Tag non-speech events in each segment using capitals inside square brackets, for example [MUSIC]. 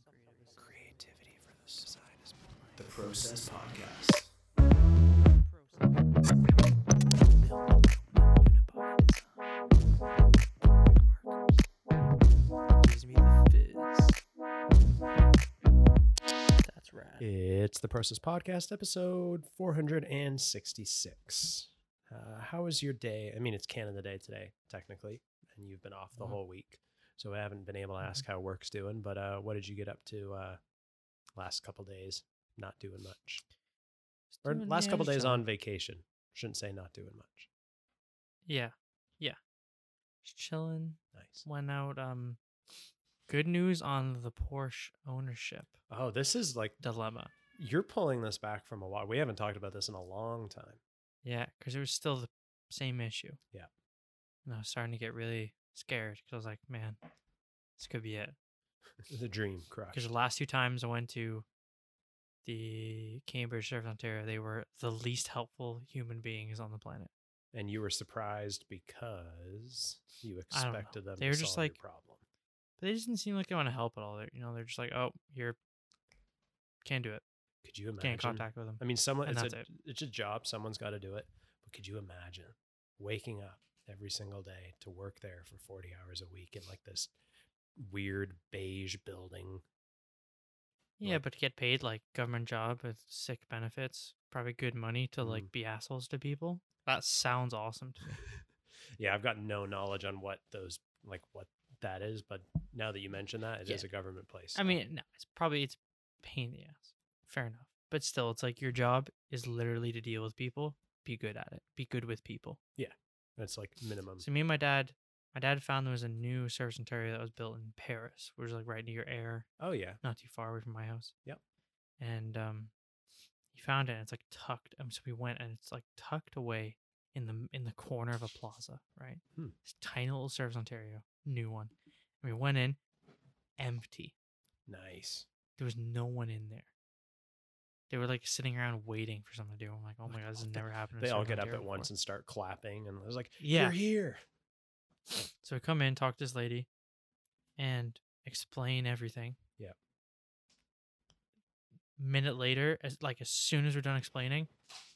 Some creative Creativity for the side is the Process Podcast. Gives me the fizz. That's rad. It's the Process Podcast, episode 466. Uh, how was your day? I mean, it's Canada Day today, technically, and you've been off the Mhm. whole week. So I haven't been able to Mhm. ask how work's doing, but uh, what did you get up to uh, last couple days? Not doing much. Or Doing- last couple days on vacation. Shouldn't say not doing much. Yeah, yeah. Just chilling. Nice. Went out. Um, good news on the Porsche ownership Oh, this is like dilemma. you're pulling this back from a while. We haven't talked about this in a long time. Yeah, because it was still the same issue. Yeah. And I was starting to get really scared because I was like, man, this could be it. [LAUGHS] The dream crush. Because the last two times I went to the Cambridge Service Ontario, they were the least helpful human beings on the planet. and you were surprised because you I don't know. expected them They to were just solve like- your problem. But they just didn't seem like they want to help at all. They're, you know, they're just like, oh, you're can't do it. Could you imagine? Can't contact with them. I mean, someone And it's a it's a job. Someone's got to do it. But could you imagine waking up every single day to work there for forty hours a week in like this weird beige building? Yeah, like- but to get paid like government job with sick benefits, probably good money to like Mm. be assholes to people. That sounds awesome to me. [LAUGHS] Yeah, I've got no knowledge on what those like what that is, but now that you mention that, it is Yeah. a government place. I mean, no, it's probably it's pain in the ass. Fair enough. But still, it's like your job is literally to deal with people. Be good at it. Be good with people. It's like minimum. So me and my dad, my dad found there was a new service Ontario that was built in Paris, which is like right near Ayr, Oh yeah, not too far away from my house. Yep. And um, he found it. and It's like tucked. Um, so we went, and it's like tucked away in the in the corner of a plaza, right? Hmm. This tiny little service Ontario, new one. And we went in, empty. nice. There was no one in there. They were like sitting around waiting for something to do. I'm like, oh my god, this has never happened. They all get up at once and start clapping, and I was like, Yeah. "You're here." [SNIFFS] So we come in, talk to this lady, and explain everything. Yeah. Minute later, as like as soon as we're done explaining,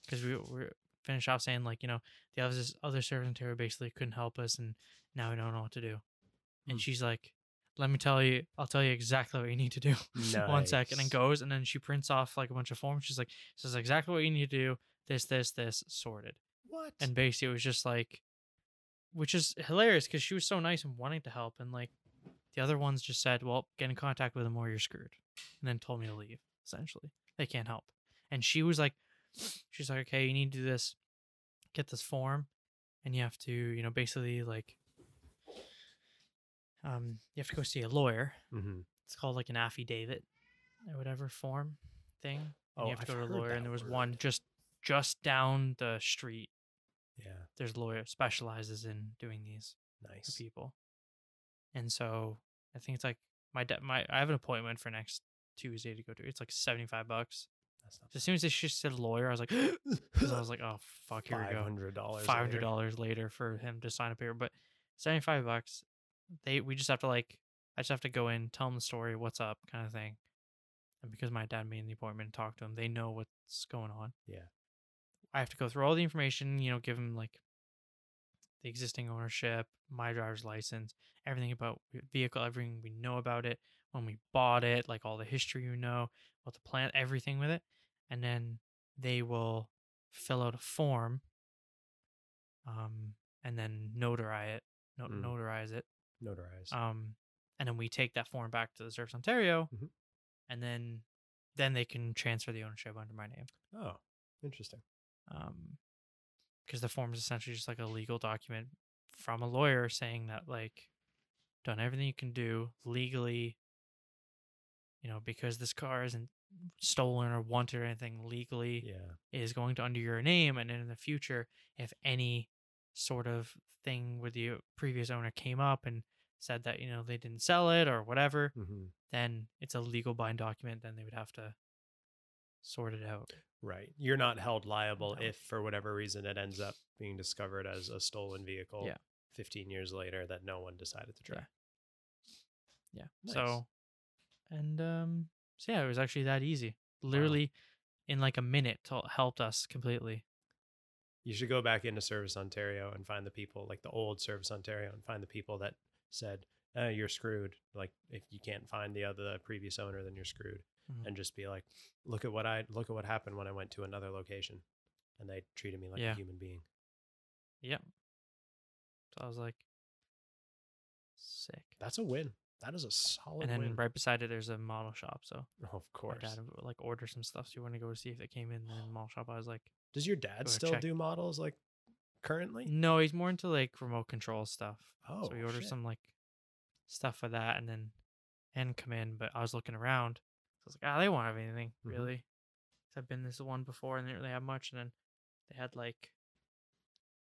because we we finished off saying like you know the other other Ontario basically couldn't help us, and now we don't know what to do. And Hmm. she's like, "Let me tell you, I'll tell you exactly what you need to do." [LAUGHS] One second, and Nice. goes, and then she prints off like a bunch of forms. She's like, "This is exactly what you need to do. This, this, this, sorted." What? and basically it was just like which is hilarious because she was so nice and wanting to help and like the other ones just said well get in contact with them or you're screwed and then told me to leave essentially they can't help and she was like [SNIFFS] she's like okay you need to do this get this form and you have to you know basically like um you have to go see a lawyer hmm it's called like an affidavit or whatever form thing and Oh, you have to I've go to a lawyer and there was word. one just just down the street Yeah, there's a lawyer specializes in doing these nice. people. And so I think it's like my dad my I have an appointment for next Tuesday to go to. It's like seventy five bucks. That's As soon as she said lawyer, I was like, [GASPS] I was like, oh fuck, here we go. hundred dollars. Five hundred dollars later for him to sign a paper, but seventy five bucks. They we just have to like I just have to go in, tell them the story, what's up, kind of thing. And because my dad made the appointment and talked to him, they know what's going on. Yeah. I have to go through all the information, you know, give them like the existing ownership, my driver's license, everything about vehicle, everything we know about it, when we bought it, like all the history you know, what the plan, everything with it. And then they will fill out a form um, and then notarize it, no- Mm. notarize it. Notarized. Um, and then we take that form back to the Service Ontario, Mhm. and then then they can transfer the ownership under my name. oh, interesting. Um, because the form is essentially just like a legal document from a lawyer saying that like done everything you can do legally. You know, because this car isn't stolen or wanted or anything legally Yeah. is going to under your name and then in the future if any sort of thing with the previous owner came up and said that you know they didn't sell it or whatever hmm then it's a legal bind document then they would have to sort it out Right. You're not held liable No. if, for whatever reason, it ends up being discovered as a stolen vehicle. Yeah. 15 years later that no one decided to try. Yeah. yeah Nice. so and um, so yeah, it was actually that easy. Literally, in like a minute, helped us completely. You should go back into Service Ontario and find the people, like the old Service Ontario, and find the people that said, eh, "You're screwed." Like if you can't find the other the previous owner, then you're screwed. Mhm. And just be like, "Look at what I look at what happened when I went to another location, and they treated me like Yeah. a human being." Yep. So I was like, sick. That's a win. That is a solid and then win. right beside it, there's a model shop. So Oh, of my course. dad would like order some stuff. So you want to go to see if it came in. Then model shop, I was like, Does your dad still check. do models like currently? no, he's more into like remote control stuff. Oh, so we ordered shit. some like stuff for that, and then and come in. But I was looking around. So I was like, ah, they won't have anything Mhm. really. I've been this one before, and they didn't really have much. And then they had like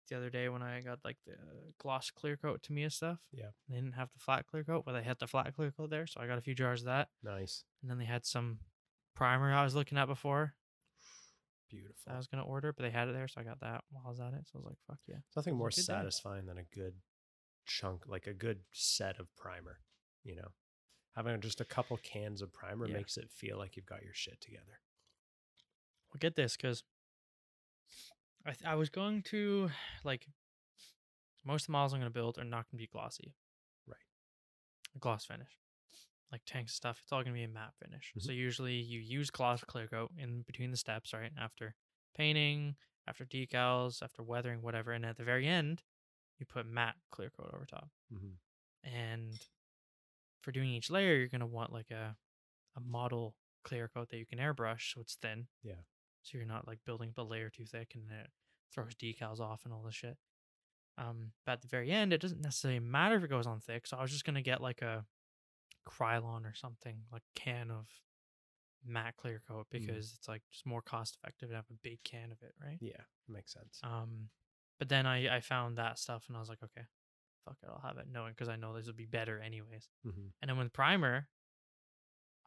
the other day when I got like the gloss clear coat Tamiya stuff. Yeah. They didn't have the flat clear coat, but they had the flat clear coat there, so I got a few jars of that. Nice, And then they had some primer I was looking at before beautiful. I was gonna order, but they had it there, so I got that while I was at it. So I was like, fuck yeah. Nothing more good day. satisfying than a good chunk, like a good set of primer. You know, having just a couple cans of primer Yeah. makes it feel like you've got your shit together. Well, get this, because I th- I was going to like most of the models I'm gonna build are not gonna be glossy, Right. A gloss finish, like tanks stuff. It's all gonna be a matte finish. Mm-hmm. So usually you use gloss clear coat in between the steps, right? After painting, after decals, after weathering, whatever, and at the very end, you put matte clear coat over top. Mm-hmm. and for doing each layer you're going to want like a a model clear coat that you can airbrush so it's thin Yeah. so you're not like building up a layer too thick and it throws decals off and all this shit um but at the very end it doesn't necessarily matter if it goes on thick so i was just going to get like a krylon or something like can of matte clear coat Mm. because it's like just more cost effective to have a big can of it right Yeah, makes sense. um, but then I I found that stuff and I was like, okay, fuck it, I'll have it, knowing because I know this would be better anyways. mm-hmm. And then with primer,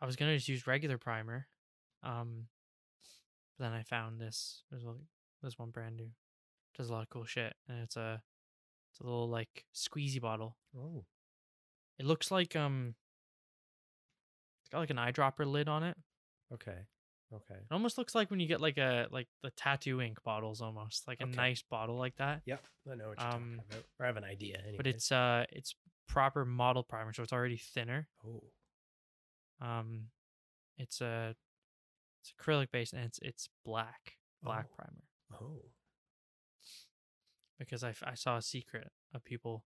I was gonna just use regular primer, um, but then I found this. There's like this one brand new, does a lot of cool shit, and it's a it's a little like squeezy bottle. Oh, It looks like um, got like an eyedropper lid on it. okay, okay. It almost looks like when you get like a like the tattoo ink bottles, almost like a Okay. nice bottle like that. Yep, I know what you're Um, talking about. Or I have an idea. Anyways. but it's uh it's proper model primer so it's already thinner oh, um it's a it's acrylic based and it's it's black black Oh. primer oh, because I, f- I saw a secret of people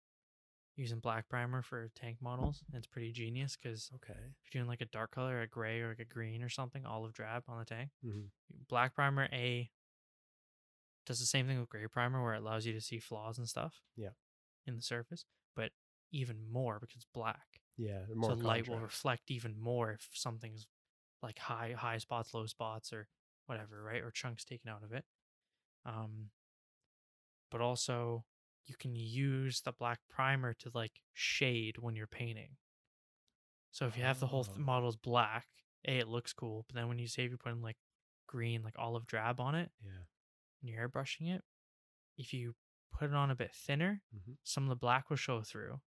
using black primer for tank models and it's pretty genius because okay. if you're doing like a dark color a gray or like a green or something olive drab on the tank Mm-hmm. black primer a does the same thing with gray primer where it allows you to see flaws and stuff Yeah. in the surface but even more because it's black Yeah, more so light will reflect even more if something's like high high spots low spots or whatever right or chunks taken out of it um but also you can use the black primer to like shade when you're painting so if you have the whole th- Oh. model's black a it looks cool but then when you say if you're putting like green like olive drab on it Yeah. and you're airbrushing it if you put it on a bit thinner Mm-hmm. some of the black will show through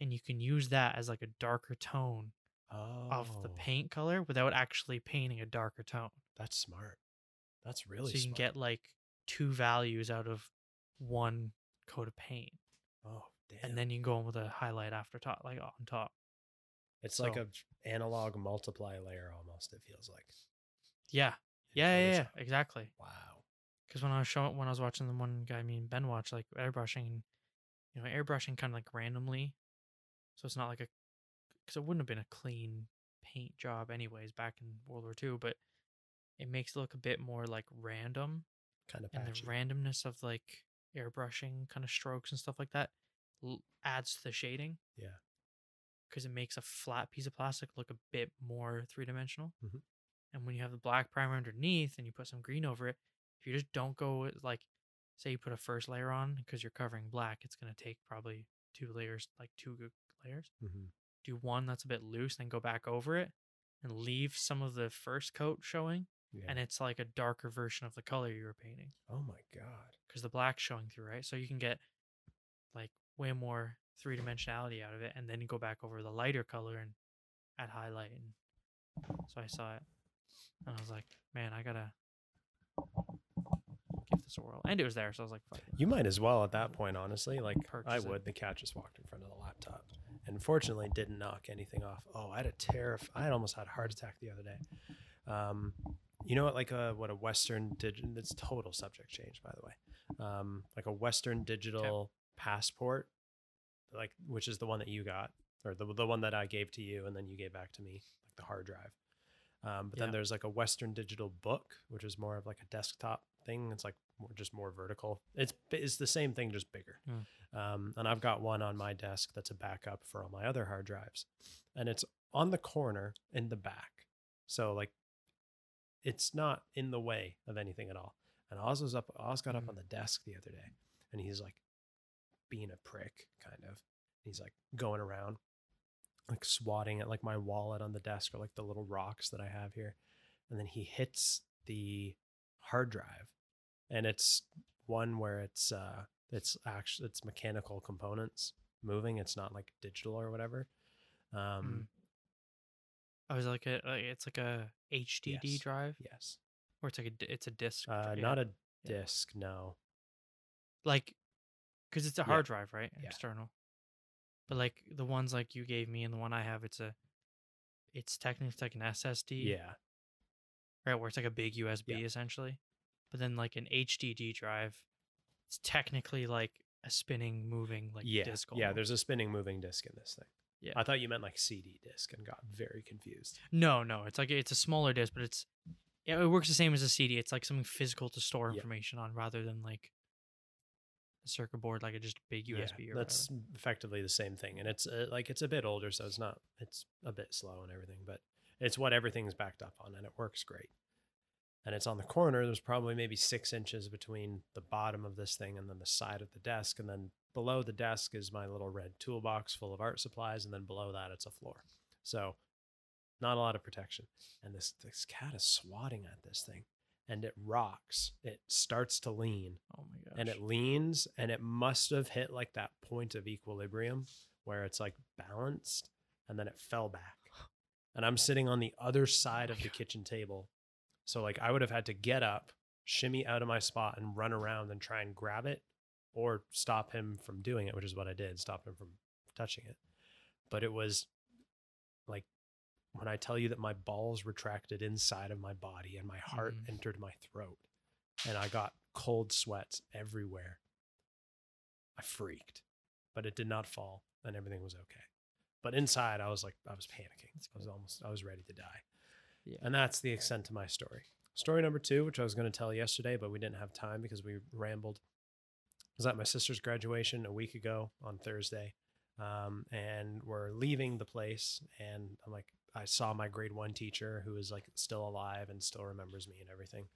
and you can use that as like a darker tone Oh, of the paint color without actually painting a darker tone. That's smart. That's really so you can get like two values out of one coat of paint. Oh, damn. And then you can go in with a highlight after top, like on top. it's like a analog multiply layer almost. It feels like. Yeah. Yeah, yeah, yeah, exactly. Wow. Because when I was showing, when I was watching the one guy, me and Ben watch, like airbrushing, you know, airbrushing kind of like randomly. So it's not like a, because it wouldn't have been a clean paint job anyways back in World War II, but it makes it look a bit more like random. Kind of and the randomness of like airbrushing kind of strokes and stuff like that l- adds to the shading yeah. because it makes a flat piece of plastic look a bit more three dimensional. Mhm. And when you have the black primer underneath and you put some green over it, if you just don't go with like, say you put a first layer on because you're covering black, it's gonna take probably two layers, like two good layers. Mm-hmm. Do one that's a bit loose, then go back over it and leave some of the first coat showing, Yeah. and it's like a darker version of the color you were painting oh my god. because the black's showing through, right? So you can get like way more three dimensionality out of it, and then you go back over the lighter color and add highlight and So I saw it, and I was like, man, I gotta give this a whirl. And it was there, so I was like, fuck it. You might as well at that point, honestly. Like I Purchase it. would. The cat just walked in front of the laptop, and fortunately didn't knock anything off. Oh, I had a terrif. I had almost had a heart attack the other day. Um, you know what? Like a what a Western digital. It's total subject change, by the way. Um, like a Western digital passport, like which is the one that you got, or the the one that I gave to you, and then you gave back to me, like the hard drive. Um, but then there's like a Western digital book, which is more of like a desktop thing. It's like more, just more vertical. It's it's the same thing, just bigger. Um, and I've got one on my desk that's a backup for all my other hard drives, and it's on the corner in the back. So like, it's not in the way of anything at all. And Oz was up. Oz got up Mm. on the desk the other day, and he's like being a prick, kind of. He's like going around, like swatting at like my wallet on the desk or like the little rocks that I have here, and then he hits the hard drive, and it's one where it's uh it's actually it's mechanical components moving. It's not like digital or whatever. Um, I was like, a, like it's like a HDD Yes. drive, yes, or it's like a it's a disc. uh, dri- not yeah. a Yeah. disc. No, like, because it's a Yeah. hard drive, right? Yeah. External. But like the ones like you gave me and the one I have, it's a, it's technically like an SSD. yeah, right? Where it's like a big USB Yeah. essentially. But then like an HDD drive, it's technically like a spinning, moving like yeah, disc. yeah. almost. There's a spinning, moving disc in this thing. Yeah. I thought you meant like CD disc and got very confused. no, no. It's like it's a smaller disc, but it's yeah, it works the same as a CD. It's like something physical to store Yeah. information on rather than like a circuit board, like a just big USB yeah, that's whatever. effectively the same thing, and it's uh, like it's a bit older, so it's not. It's a bit slow and everything, but it's what everything's backed up on, and it works great. And it's on the corner. There's probably maybe six inches between the bottom of this thing and then the side of the desk, and then below the desk is my little red toolbox full of art supplies, and then below that it's a floor. So not a lot of protection. And this this cat is swatting at this thing, and it rocks. It starts to lean, Oh my gosh. and it leans and it must have hit like that point of equilibrium where it's like balanced and then it fell back and i'm sitting on the other side of the kitchen table so like i would have had to get up shimmy out of my spot and run around and try and grab it or stop him from doing it which is what i did stop him from touching it but it was like when i tell you that my balls retracted inside of my body and my heart Mhm. entered my throat and I got cold sweats everywhere. I freaked, but it did not fall and everything was okay. But inside, I was like, I was panicking. I was almost, I was ready to die. Yeah. And that's the extent to my story. Story number two, which I was going to tell yesterday, but we didn't have time because we rambled, was at my sister's graduation a week ago on Thursday. Um, and we're leaving the place. And I'm like, I saw my grade one teacher who is like still alive and still remembers me and everything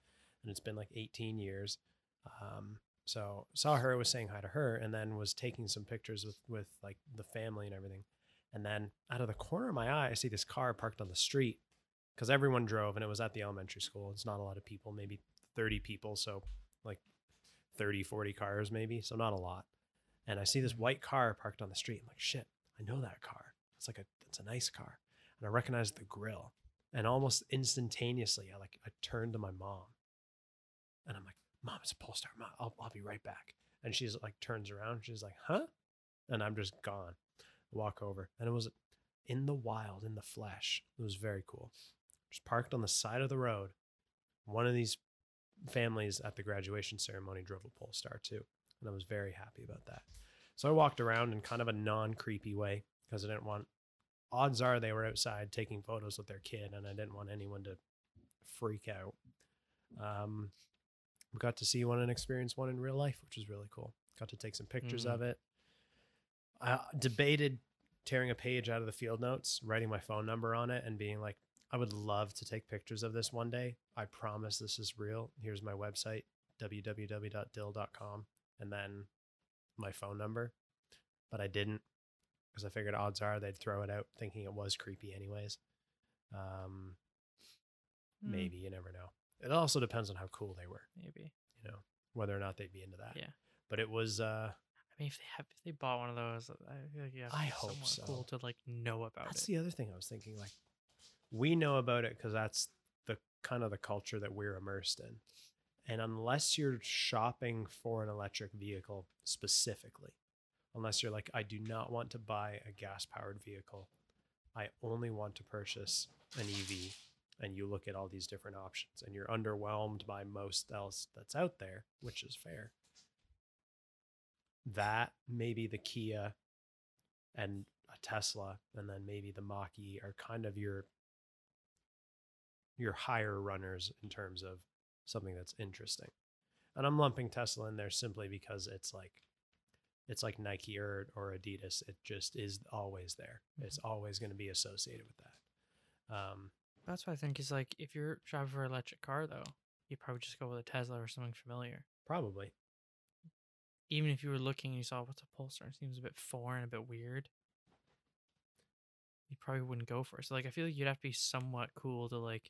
and it's been like 18 years. Um, so saw her, was saying hi to her, and then was taking some pictures with with like the family and everything. And then out of the corner of my eye, I see this car parked on the street because everyone drove, and it was at the elementary school. It's not a lot of people, maybe 30 people, so 30, 40 cars maybe, so not a lot. And I see this white car parked on the street. I'm like, shit, I know that car. It's like a it's a nice car, and I recognize the grill. And almost instantaneously, I like I turned to my mom and I'm like, Mom, it's a Polestar. Mom, I'll, I'll be right back. And she's like, turns around. She's like, Huh? And I'm just gone. I walk over. And it was in the wild, in the flesh. It was very cool. Just parked on the side of the road. One of these families at the graduation ceremony drove a Polestar too. And I was very happy about that. So I walked around in kind of a non creepy way because I didn't want, odds are they were outside taking photos with their kid and I didn't want anyone to freak out. Um, we got to see one and experience one in real life, which was really cool. Got to take some pictures Mhm. of it. I debated tearing a page out of the field notes, writing my phone number on it, and being like, I would love to take pictures of this one day. I promise this is real. Here's my website, www.dill.com, and then my phone number. But I didn't because I figured odds are they'd throw it out thinking it was creepy, anyways. Um, Hmm, maybe you never know. It also depends on how cool they were, maybe. you know, whether or not they'd be into that. Yeah. But it was uh I mean, if they have, if they bought one of those, I feel like yeah, I hope so. Cool to like know about that's it. the other thing I was thinking like we know about it because that's the kind of the culture that we're immersed in. And unless you're shopping for an electric vehicle specifically, unless you're like, I do not want to buy a gas powered vehicle, I only want to purchase an EV, and you look at all these different options and you're underwhelmed by most else that's out there, which is fair. That maybe the Kia and a Tesla and then maybe the Mach-E are kind of your your higher runners in terms of something that's interesting. And I'm lumping Tesla in there simply because it's like it's like Nike or or Adidas. It just is always there. It's always going to be associated with that. Um, That's what I think is like if you're shopping for an electric car though, you probably just go with a Tesla or something familiar. probably. Even if you were looking and you saw what's a Polestar, it seems a bit foreign, a bit weird. You probably wouldn't go for it. So like I feel like you'd have to be somewhat cool to like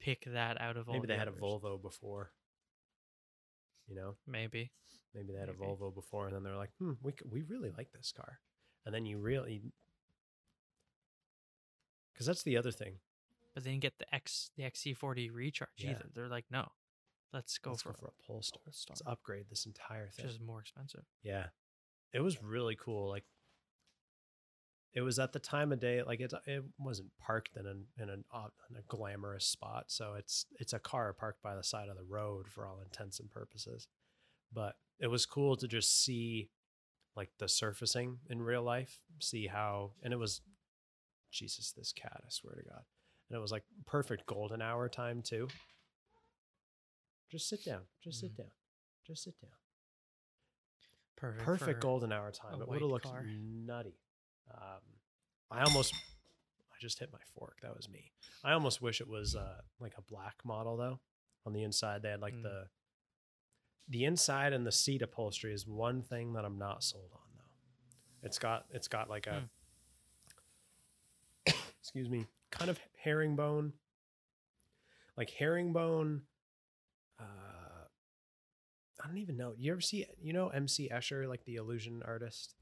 pick that out of all. Maybe the they had a. Volvo before. You know, Maybe. maybe they had Maybe. a Volvo before, and then they're like, "Hmm, we we really like this car," and then you really, because that's the other thing. But they didn't get the X the XC40 recharge Yeah. either. They're like, no. Let's go Let's for, go for a Polestar. Polestar. Let's upgrade this entire which thing. is more expensive. Yeah. It was really cool. Like it was at the time of day, like it, it wasn't parked in an in an in a glamorous spot. So it's it's a car parked by the side of the road for all intents and purposes. But it was cool to just see like the surfacing in real life, see how and it was Jesus, this cat, I swear to God. And it was like perfect golden hour time too. Just sit down. Just sit mm. down. Just sit down Perfect. perfect golden hour time. It would have looked car. nutty. Um, I almost, I just hit my fork. That was me. I almost wish it was uh, like a black model though. On the inside, they had like Mm. the, the inside and the seat upholstery is one thing that I'm not sold on though. It's got it's got like a, [COUGHS] excuse me, kind of herringbone, like herringbone. Uh, I don't even know. You ever see you know MC Escher, like the illusion artist?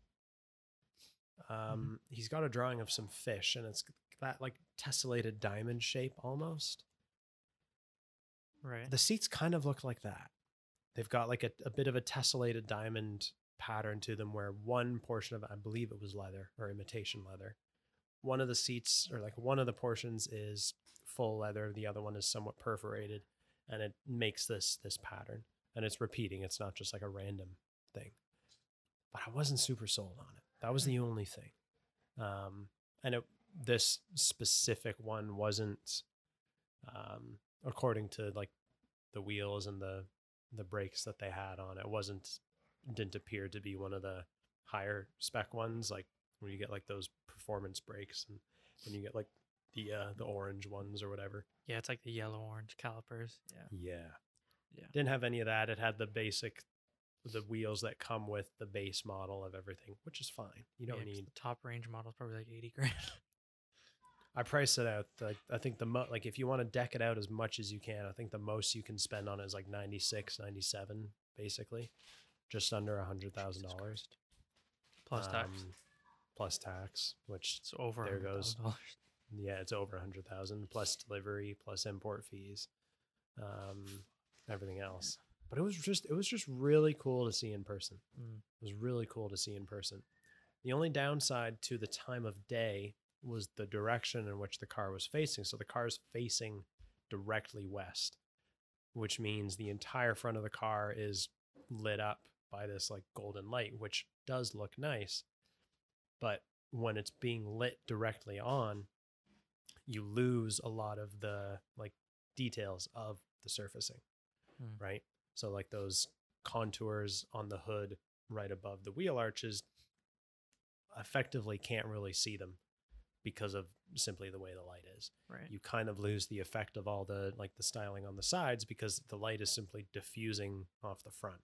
Um, he's got a drawing of some fish, and it's that like tessellated diamond shape almost. Right. The seats kind of look like that. They've got like a, a bit of a tessellated diamond pattern to them, where one portion of it, I believe it was leather or imitation leather. One of the seats, or like one of the portions, is full leather. The other one is somewhat perforated, and it makes this this pattern. And it's repeating. It's not just like a random thing. But I wasn't super sold on it. That was the only thing. Um, and it, this specific one wasn't, um, according to like the wheels and the the brakes that they had on it wasn't didn't appear to be one of the higher spec ones like when you get like those performance brakes and when you get like the uh the orange ones or whatever yeah, it's like the yellow orange calipers. Yeah. yeah Yeah. didn't have any of that it had the basic the wheels that come with the base model of everything which is fine you don't Yeah, need the top range model is probably like 80 grand. I price it out. Like I think the mo- like if you want to deck it out as much as you can, I think the most you can spend on it is like 96, 97 basically, just under a hundred thousand dollars. Plus tax. Um, plus tax, which It's over there goes. yeah, it's over a hundred thousand plus delivery plus import fees, um, everything else. But it was just it was just really cool to see in person. Mm. It was really cool to see in person. The only downside to the time of day was the direction in which the car was facing. So the car is facing directly west, which means the entire front of the car is lit up by this like golden light, which does look nice. But when it's being lit directly on, you lose a lot of the like details of the surfacing, Hmm. right? So like those contours on the hood right above the wheel arches effectively can't really see them because of simply the way the light is. Right. You kind of lose the effect of all the like the styling on the sides because the light is simply diffusing off the front.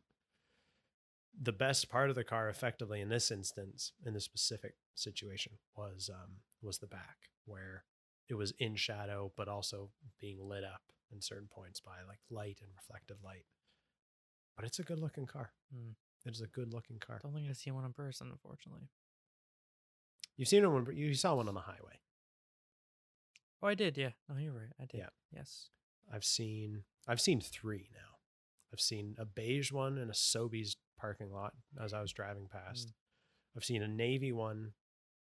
The best part of the car effectively in this instance, in this specific situation, was um was the back where it was in shadow but also being lit up in certain points by like light and reflective light. But it's a good looking car. Hmm. It is a good looking car. Don't think I've seen one in person, unfortunately. You've seen one. You saw one on the highway. Oh, I did. Yeah. No, you're right. I did. Yeah. Yes. I've seen I've seen three now. I've seen a beige one in a Sobeys parking lot as I was driving past. Mm. I've seen a navy one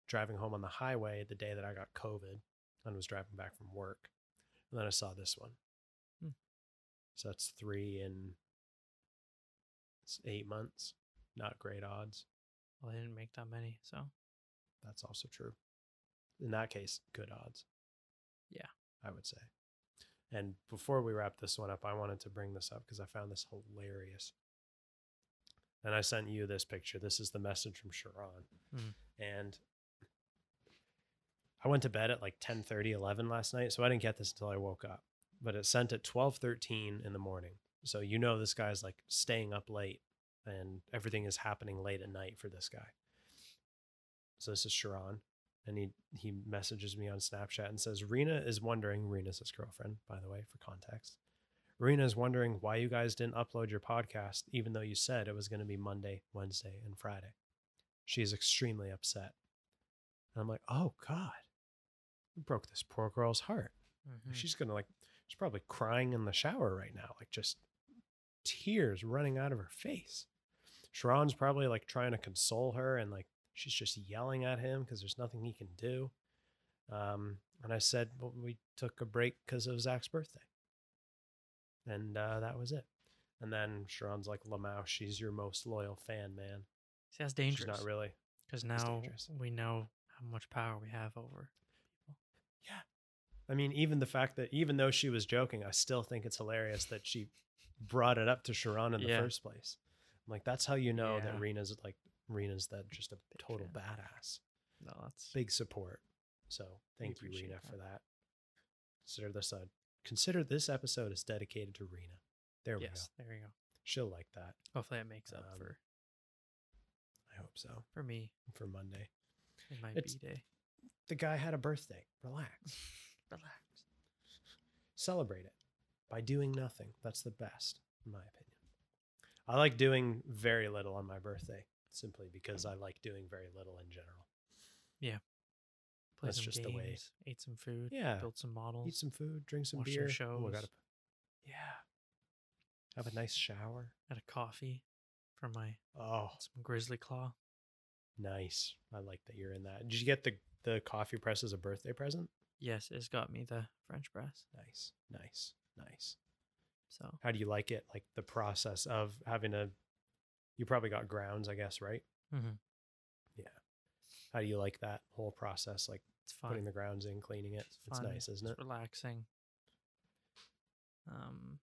driving home on the highway the day that I got COVID and was driving back from work. And then I saw this one. Hmm. So that's three in it's eight months. Not great odds. Well, they didn't make that many, so That's also true. In that case, good odds. Yeah. I would say. And before we wrap this one up, I wanted to bring this up because I found this hilarious. And I sent you this picture. This is the message from Sharon. Mm. And I went to bed at like 10 30, 11 last night. So I didn't get this until I woke up. But it sent at 12 13 in the morning. So you know this guy's like staying up late and everything is happening late at night for this guy. So this is Sharon, and he he messages me on Snapchat and says, "Reena is wondering. Reena's his girlfriend, by the way, for context. Rena is wondering why you guys didn't upload your podcast, even though you said it was going to be Monday, Wednesday, and Friday. She is extremely upset, and I'm like, oh God, you broke this poor girl's heart. Mhm. She's gonna like, she's probably crying in the shower right now, like just tears running out of her face. Sharon's probably like trying to console her and like she's just yelling at him because there's nothing he can do. Um, and I said, well, we took a break because of Zak's birthday. And uh, that was it. And then Sharon's like, Lamau, she's your most loyal fan, man. See, that's She's dangerous. not really. Because now we know how much power we have over. People. Yeah. I mean, even the fact that even though she was joking, I still think it's hilarious that she brought it up to Sharon in the Yeah. first place. I'm like, that's how you know Yeah. that Reena's like Reena's that just a Big total fan. badass. No, that's Big support. So thank you, Reena, that. for that. Consider this a consider this episode is dedicated to Reena. There we yes. go. There you go. She'll like that. Hopefully, it makes up Um, for I hope so. for me For Monday. in my it's- B day. The guy had a birthday. Relax. [LAUGHS] Relax. celebrate it by doing nothing. That's the best, in my opinion. I like doing very little on my birthday simply because I like doing very little in general. Play That's some just games, the way- Ate some food. Yeah. Build some models. Eat some food, drink some Watch some beer. Oh, I gotta, yeah. Have a nice shower. Had a coffee for my Oh, some Grizzly Claw. nice. I like that you're in that. Did you get the, the coffee press as a birthday present? Yes, it's got me the French press. Nice, nice, nice. So How do you like it? Like the process of having a, you probably got grounds, I guess, right? Mhm. Yeah. How do you like that whole process? Like it's putting the grounds in, cleaning it. It's, fun, nice, isn't it? It's relaxing. Um,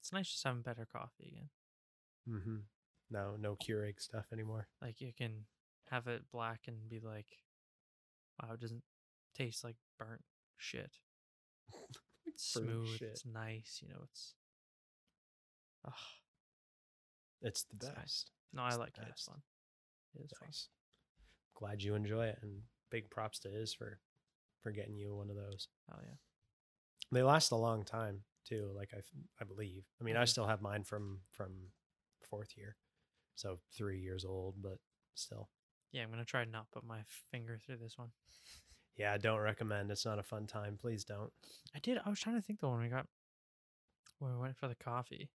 it's nice just having better coffee again. Mm-hmm. No, no Keurig stuff anymore. Like you can have it black and be like, "Wow, it doesn't taste like burnt shit." [LAUGHS] It's smooth. It's nice. You know, it's. Ugh. It's the It's nice. best. No, I It's the like it. It's fun. It is fun. Nice. Glad you enjoy it, and big props to Is for for getting you one of those. Oh yeah. They last a long time too. Like I, I believe. I mean, I Mhm. still have mine from from fourth year, so three years old, but still. Yeah, I'm gonna try not put my finger through this one. Yeah, I don't recommend. It's not a fun time. Please don't. I did. I was trying to think the one we got when we went for the coffee.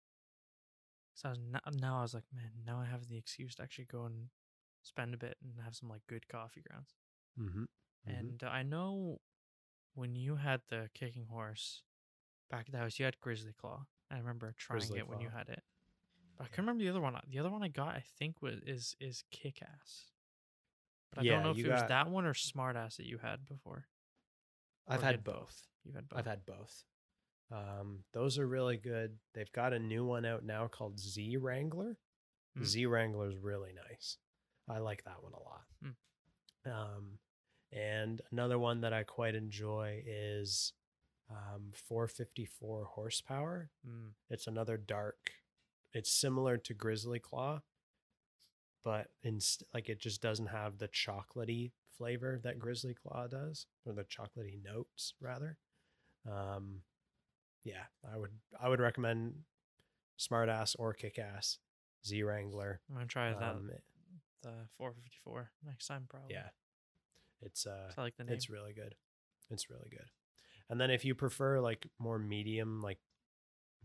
So I was now, now I was like, man, now I have the excuse to actually go and spend a bit and have some like good coffee grounds. Mm-hmm. And uh, I know when you had the kicking horse back at the house, you had Grizzly Claw. I remember trying Grizzly it when you had it. But I Yeah. can remember the other one. The other one I got, I think, was is is Kick Ass. But I Yeah, don't know if it was that one or Smart Ass that you had before. I've had did both. You've had both. I've had both. Um, those are really good. They've got a new one out now called Z Wrangler. Mm. Z Wrangler is really nice. I like that one a lot. Mm. Um, and another one that I quite enjoy is um, 454 horsepower. Mm. It's another dark. It's similar to Grizzly Claw, but inst- like it just doesn't have the chocolatey flavor that Grizzly Claw does, or the chocolatey notes rather. Um, yeah, I would I would recommend Smartass or Kickass Z Wrangler. I'm gonna try that Um, the 454 next time probably. yeah, it's uh, I like the name. it's really good. It's really good. And then if you prefer like more medium, like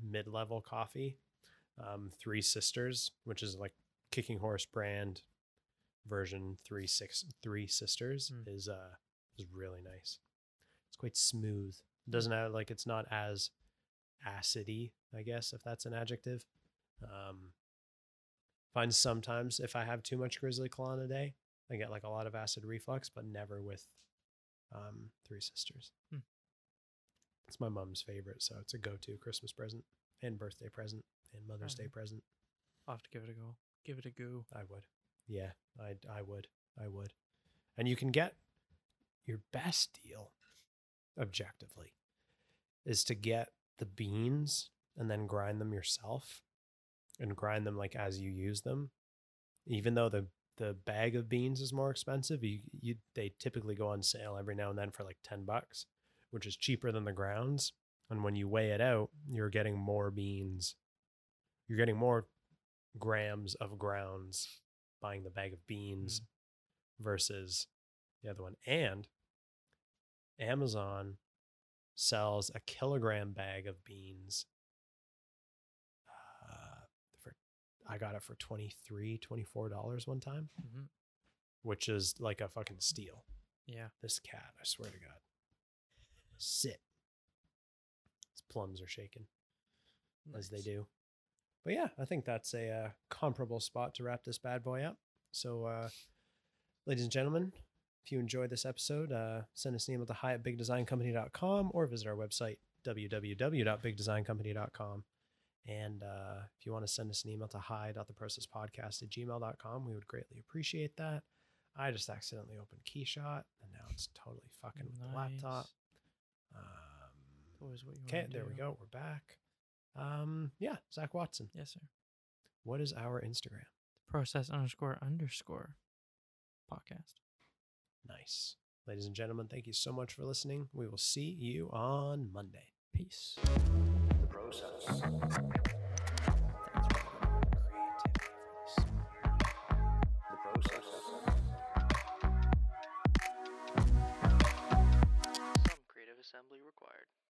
mid level coffee, um, Three Sisters, which is like Kicking Horse brand version three six three sisters Mm. is uh is really nice. It's quite smooth. It doesn't have like it's not as acidy, I guess, if that's an adjective. Um find sometimes if I have too much grizzly claw in a day, I get like a lot of acid reflux, but never with um three sisters. Hmm. It's my mom's favorite, so it's a go-to Christmas present and birthday present and Mother's Day present. I'll have to give it a go. Give it a go. I would. Yeah, I I would. I would. And you can get your best deal objectively is to get the beans and then grind them yourself and grind them like as you use them. Even though the the bag of beans is more expensive, you, you they typically go on sale every now and then for like 10 bucks, which is cheaper than the grounds. And when you weigh it out, you're getting more beans. You're getting more grams of grounds buying the bag of beans versus the other one. And Amazon sells a kilogram bag of beans. Uh, for I got it for 23 $24 one time, hmm which is like a fucking steal. Yeah. This cat, I swear to God. Sit. His plums are shaking as they do. But yeah, I think that's a uh, comparable spot to wrap this bad boy up. So, uh, ladies and gentlemen, if you enjoyed this episode, uh, send us an email to hi at bigdesigncompany.com or visit our website, www.bigdesigncompany.com. And uh, if you want to send us an email to hi.theprocesspodcast at gmail.com, we would greatly appreciate that. I just accidentally opened Keyshot and now it's totally fucking with the laptop. Um, Okay, there we go. We're back. Um, yeah, Zak Watson. Yes, sir. What is our Instagram? The process underscore underscore podcast. Nice. Ladies and gentlemen, thank you so much for listening. We will see you on Monday. Peace. The process. assembly required.